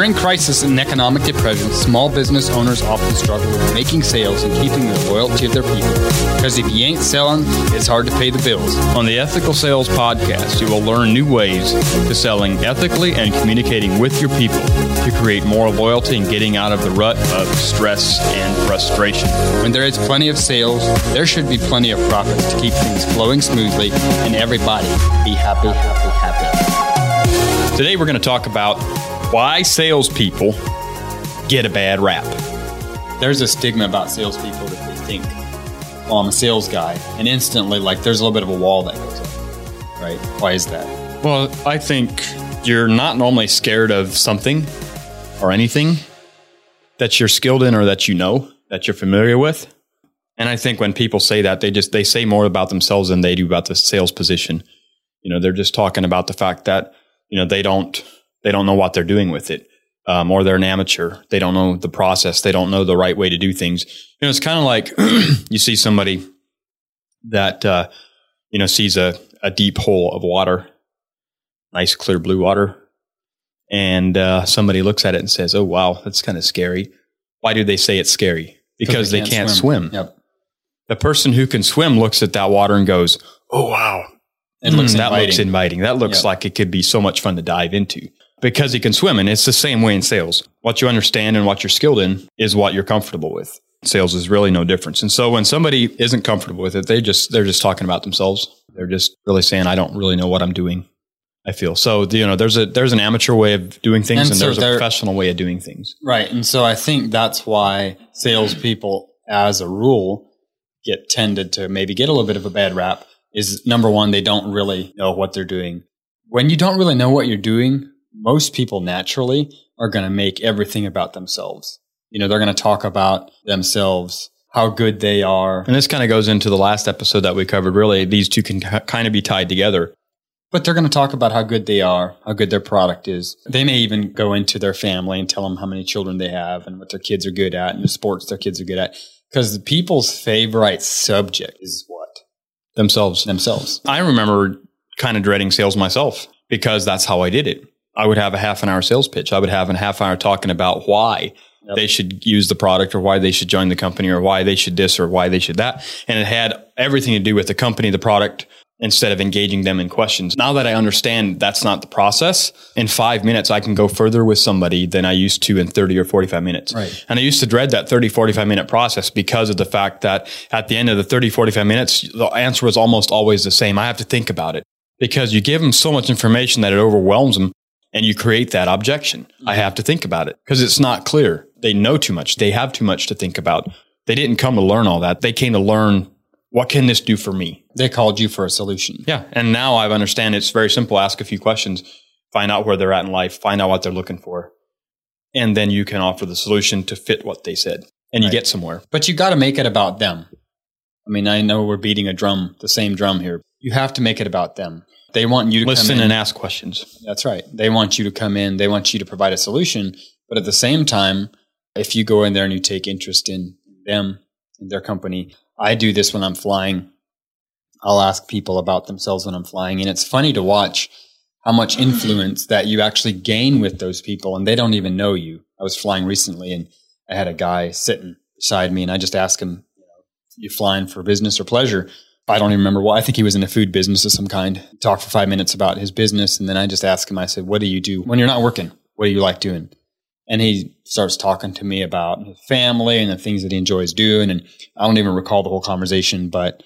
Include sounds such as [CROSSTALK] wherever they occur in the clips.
During crisis and economic depression, small business owners often struggle with making sales and keeping the loyalty of their people. Because if you ain't selling, it's hard to pay the bills. On the Ethical Sales Podcast, you will learn new ways to selling ethically and communicating with your people to create more loyalty and getting out of the rut of stress and frustration. When there is plenty of sales, there should be plenty of profits to keep things flowing smoothly and everybody be happy, happy, happy. Today, we're going to talk about why salespeople get a bad rap. There's a stigma about salespeople that they think, well, I'm a sales guy. And instantly, like, there's a little bit of a wall that goes up, right? Why is that? Well, I think you're not normally scared of something or anything that you're skilled in or that you know, that you're familiar with. And I think when people say that, they just they say more about themselves than they do about the sales position. You know, they're just talking about the fact that, you know, they don't they don't know what they're doing with it. Um, or they're an amateur. They don't know the process. They don't know the right way to do things. You know, it's kind of like [CLEARS THROAT] you see somebody that, uh, you know, sees a, a deep hole of water, nice clear blue water. And uh, somebody looks at it and says, Oh, wow, that's kind of scary. Why do they say it's scary? Because they, they, can't, swim. swim. Yep. The person who can swim looks at that water and goes, Oh, wow. It looks mm, that looks inviting. That looks yep. like it could be so much fun to dive into because he can swim. And it's the same way in sales. What you understand and what you're skilled in is what you're comfortable with. Sales is really no difference. And so when somebody isn't comfortable with it, they just, they're just talking about themselves. They're just really saying, I don't really know what I'm doing. I feel so. You know, there's a there's an amateur way of doing things, and, and so there's a professional way of doing things. Right, and so I think that's why salespeople, as a rule, get tended to maybe get a little bit of a bad rap. Is number one, they don't really know what they're doing. When you don't really know what you're doing, most people naturally are going to make everything about themselves. You know, they're going to talk about themselves, how good they are. And this kind of goes into the last episode that we covered. Really, these two can kind of be tied together. But they're going to talk about how good they are, how good their product is. They may even go into their family and tell them how many children they have and what their kids are good at and the sports their kids are good at. Because the people's favorite subject is what? Themselves. Themselves. I remember kind of dreading sales myself because that's how I did it. I would have a half an hour sales pitch. I would have a half hour talking about why yep. they should use the product or why they should join the company or why they should this or why they should that. And it had everything to do with the company, the product, instead of engaging them in questions. Now that I understand that's not the process, in five minutes, I can go further with somebody than I used to in 30 or 45 minutes. Right. And I used to dread that 30, 45 minute process because of the fact that at the end of the 30, 45 minutes, the answer was almost always the same. I have to think about it because you give them so much information that it overwhelms them and you create that objection. Mm-hmm. I have to think about it because it's not clear. They know too much. They have too much to think about. They didn't come to learn all that. They came to learn what can this do for me? They called you for a solution. Yeah. And now I understand it's very simple. Ask a few questions, find out where they're at in life, find out what they're looking for. And then you can offer the solution to fit what they said and right. you get somewhere. But you got to make it about them. I mean, I know we're beating a drum, the same drum here. You have to make it about them. They want you to listen and ask questions. That's right. They want you to come in. They want you to provide a solution. But at the same time, if you go in there and you take interest in them, in their company, I do this when I'm flying. I'll ask people about themselves when I'm flying. And it's funny to watch how much influence that you actually gain with those people and they don't even know you. I was flying recently and I had a guy sitting beside me and I just asked him, you, know, you flying for business or pleasure? I don't even remember what. I think he was in a food business of some kind. Talked for five minutes about his business, and then I just asked him. I said, "What do you do when you're not working? What do you like doing?" And he starts talking to me about his family and the things that he enjoys doing. And I don't even recall the whole conversation, but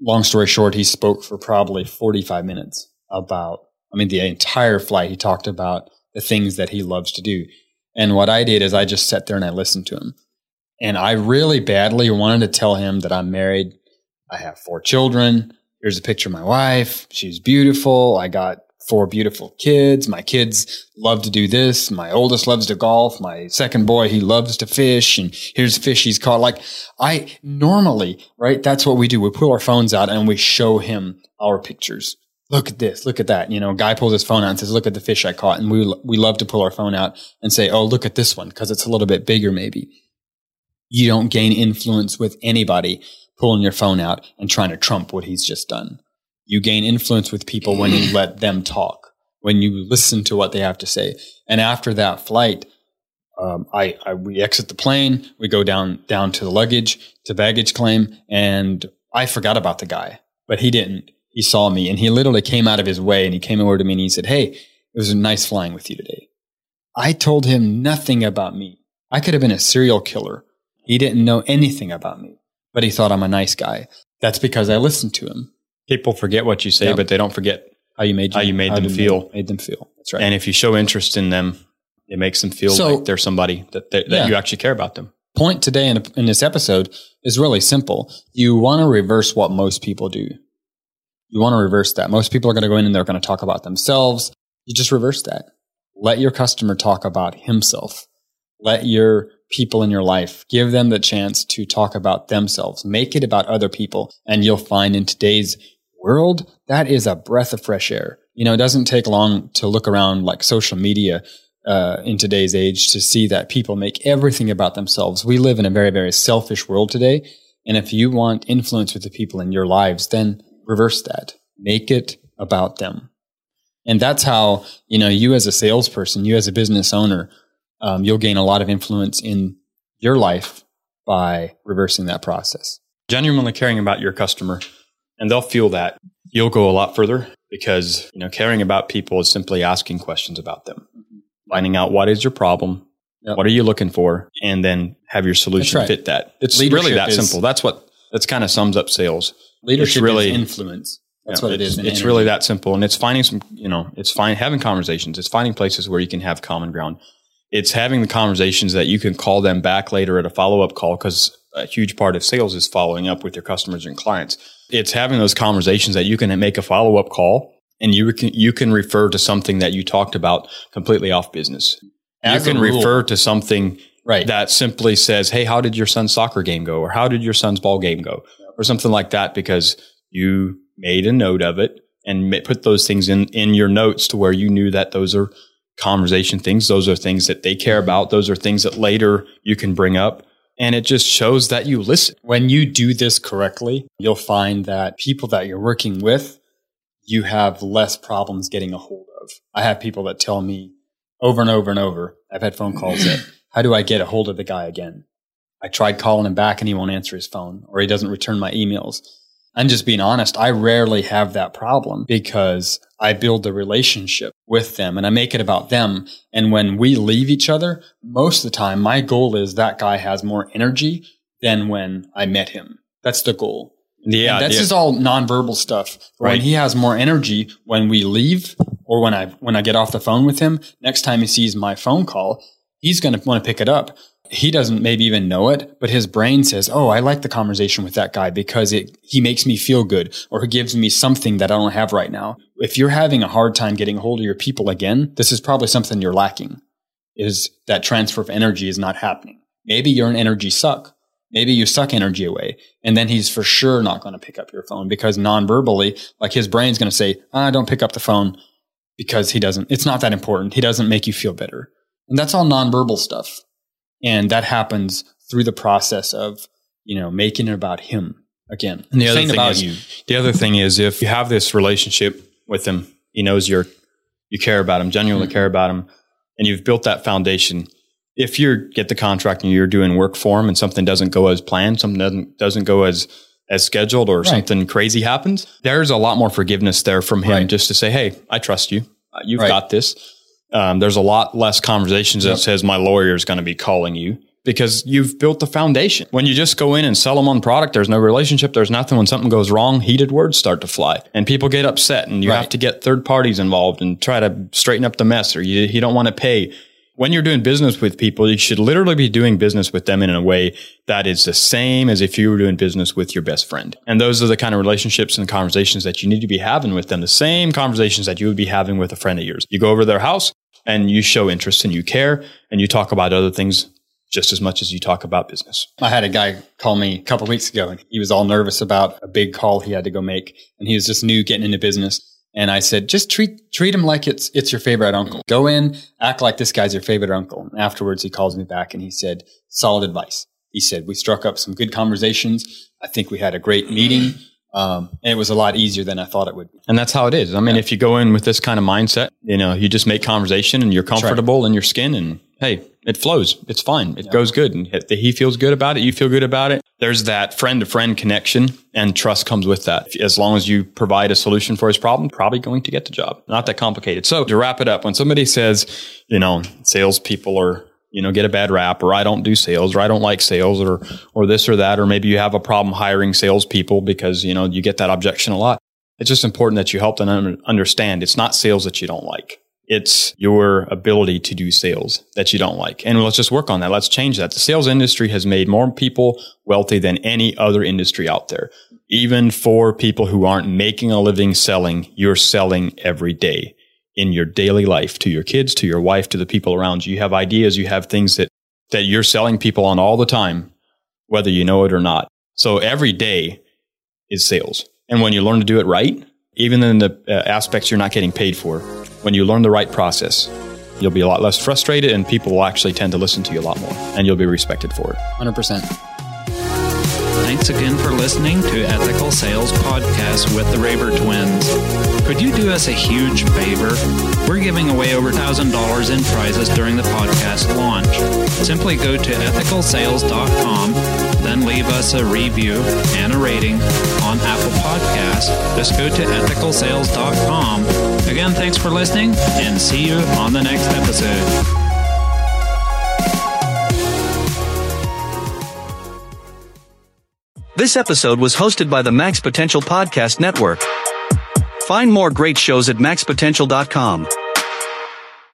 long story short, he spoke for probably 45 minutes about. I mean, the entire flight, he talked about the things that he loves to do. And what I did is I just sat there and I listened to him. And I really badly wanted to tell him that I'm married I have four children. Here's a picture of my wife. She's beautiful. I got four beautiful kids. My kids love to do this. My oldest loves to golf. My second boy, he loves to fish. And here's fish he's caught. Like I normally, right? That's what we do. We pull our phones out and we show him our pictures. Look at this. Look at that. You know, guy pulls his phone out and says, look at the fish I caught. And we, we love to pull our phone out and say, Oh, look at this one. Cause it's a little bit bigger, maybe. You don't gain influence with anybody pulling your phone out and trying to trump what he's just done. You gain influence with people when you [CLEARS THROAT] let them talk. when you listen to what they have to say. And after that flight, um, I, I, we exit the plane, we go down down to the luggage to baggage claim, and I forgot about the guy, but he didn't. He saw me, and he literally came out of his way, and he came over to me and he said, "Hey, it was nice flying with you today." I told him nothing about me. I could have been a serial killer. He didn't know anything about me, but he thought I'm a nice guy. That's because I listened to him. People forget what you say, but they don't forget How you made How you made them you feel. Made them feel. That's right. And if you show interest in them, it makes them feel So- like they're somebody that, they, that Yeah. you actually care about them. point today in, in this episode is really simple. You want to reverse what most people do. You want to reverse that. Most people are going to go in and they're going to talk about themselves. You just reverse that. Let your customer talk about himself. Let your people in your life give them the chance to talk about themselves. Make it about other people. And you'll find in today's world, that is a breath of fresh air. You know, it doesn't take long to look around like social media uh, in today's age to see that people make everything about themselves. We live in a very, very selfish world today. And if you want influence with the people in your lives, then reverse that. Make it about them. And that's how, you know, you as a salesperson, you as a business owner, um, you'll gain a lot of influence in your life by reversing that process. Genuinely caring about your customer, and they'll feel that you'll go a lot further because you know caring about people is simply asking questions about them, finding out what is your problem, Yep. what are you looking for, and then have your solution right. fit that. It's Leadership really that is- simple. That's what that's kind of sums up sales. Leadership really- is influence. That's what it's, It's energy. really that simple, and it's finding some. You know, it's fine having conversations. It's finding places where you can have common ground. It's having the conversations that you can call them back later at a follow up call because a huge part of sales is following up with your customers and clients. It's having those conversations that you can make a follow up call and you can you can refer to something that you talked about completely off business. As you can refer to something right. that simply says, "Hey, how did your son's soccer game go?" or "How did your son's ball game go?" or something like that because you made a note of it and put those things in in your notes to where you knew that those are conversation things. Those are things that they care about. Those are things that later you can bring up, and it just shows that you listen. when you do this correctly, you'll find that people that you're working with, you have less problems getting a hold of. I have people that tell me over and over and over, I've had phone calls that, [CLEARS THROAT] how do I get a hold of the guy again? I tried calling him back and he won't answer his phone or he doesn't return my emails. I'm just being honest. I rarely have that problem because I build the relationship with them and I make it about them. And when we leave each other, most of the time, my goal is that guy has more energy than when I met him. That's the goal. Yeah, And that's yeah. just all nonverbal stuff. When Right. he has more energy when we leave or when I when I get off the phone with him, next time he sees my phone call, he's going to want to pick it up. He doesn't maybe even know it, but his brain says, "Oh, I like the conversation with that guy because it he makes me feel good or he gives me something that I don't have right now." If you're having a hard time getting a hold of your people again, this is probably something you're lacking. Is that transfer of energy is not happening. Maybe you're an energy suck. Maybe you suck energy away. And then he's for sure not going to pick up your phone because non-verbally, like his brain's going to say, ah, don't pick up the phone because he doesn't, it's not that important. He doesn't make you feel better. And that's all nonverbal stuff. And that happens through the process of, you know, making it about him again. And the other thing about is, you. the other thing is, if you have this relationship with him, he knows you're you care about him, genuinely Mhm. care about him, and you've built that foundation. If you get the contract and you're doing work for him, and something doesn't go as planned, something doesn't doesn't go as as scheduled, or Right. something crazy happens, there's a lot more forgiveness there from him Right. just to say, "Hey, I trust you. Uh, You've Right. got this." Um, there's a lot less conversations Yep. that says my lawyer is going to be calling you because you've built the foundation. When you just go in and sell them on product, there's no relationship, there's nothing. When something goes wrong, heated words start to fly and people get upset and you Right. have to get third parties involved and try to straighten up the mess or you, you don't want to pay. When you're doing business with people, you should literally be doing business with them in a way that is the same as if you were doing business with your best friend. And those are the kind of relationships and conversations that you need to be having with them. The same conversations that you would be having with a friend of yours. You go over to their house and you show interest and you care and you talk about other things just as much as you talk about business. I had a guy call me a couple weeks ago and he was all nervous about a big call he had to go make and he was just new getting into business. And I said, just treat, treat him like it's, it's your favorite uncle. Go in, act like this guy's your favorite uncle. And afterwards he calls me back and he said, solid advice. He said, we struck up some good conversations. I think we had a great meeting. Um, and it was a lot easier than I thought it would be. And that's how it is. I mean, if you go in with this kind of mindset, you know, you just make conversation and you're comfortable in your skin and hey, it flows. It's fine. It goes good. And he feels good about it. You feel good about it. There's that friend to friend connection and trust comes with that. As long as you provide a solution for his problem, probably going to get the job. Not that complicated. So to wrap it up, when somebody says, you know, salespeople are you know, get a bad rap or I don't do sales or I don't like sales or, or this or that, or maybe you have a problem hiring salespeople because, you know, you get that objection a lot. It's just important that you help them understand it's not sales that you don't like. It's your ability to do sales that you don't like. And let's just work on that. Let's change that. The sales industry has made more people wealthy than any other industry out there. Even for people who aren't making a living selling, you're selling every day in your daily life to your kids, to your wife, to the people around you. You have ideas, you have things that, that you're selling people on all the time, whether you know it or not. So every day is sales. And when you learn to do it right, even in the uh, aspects you're not getting paid for, when you learn the right process, you'll be a lot less frustrated and people will actually tend to listen to you a lot more and you'll be respected for it. 100%. Thanks again for listening to Ethical Sales Podcast with the Raver Twins. Could you do us a huge favor? We're giving away over $1,000 in prizes during the podcast launch. Simply go to ethicalsales.com, then leave us a review and a rating on Apple Podcasts. Just go to ethicalsales.com. Again, thanks for listening and see you on the next episode. This episode was hosted by the Max Potential Podcast Network. Find more great shows at maxpotential.com.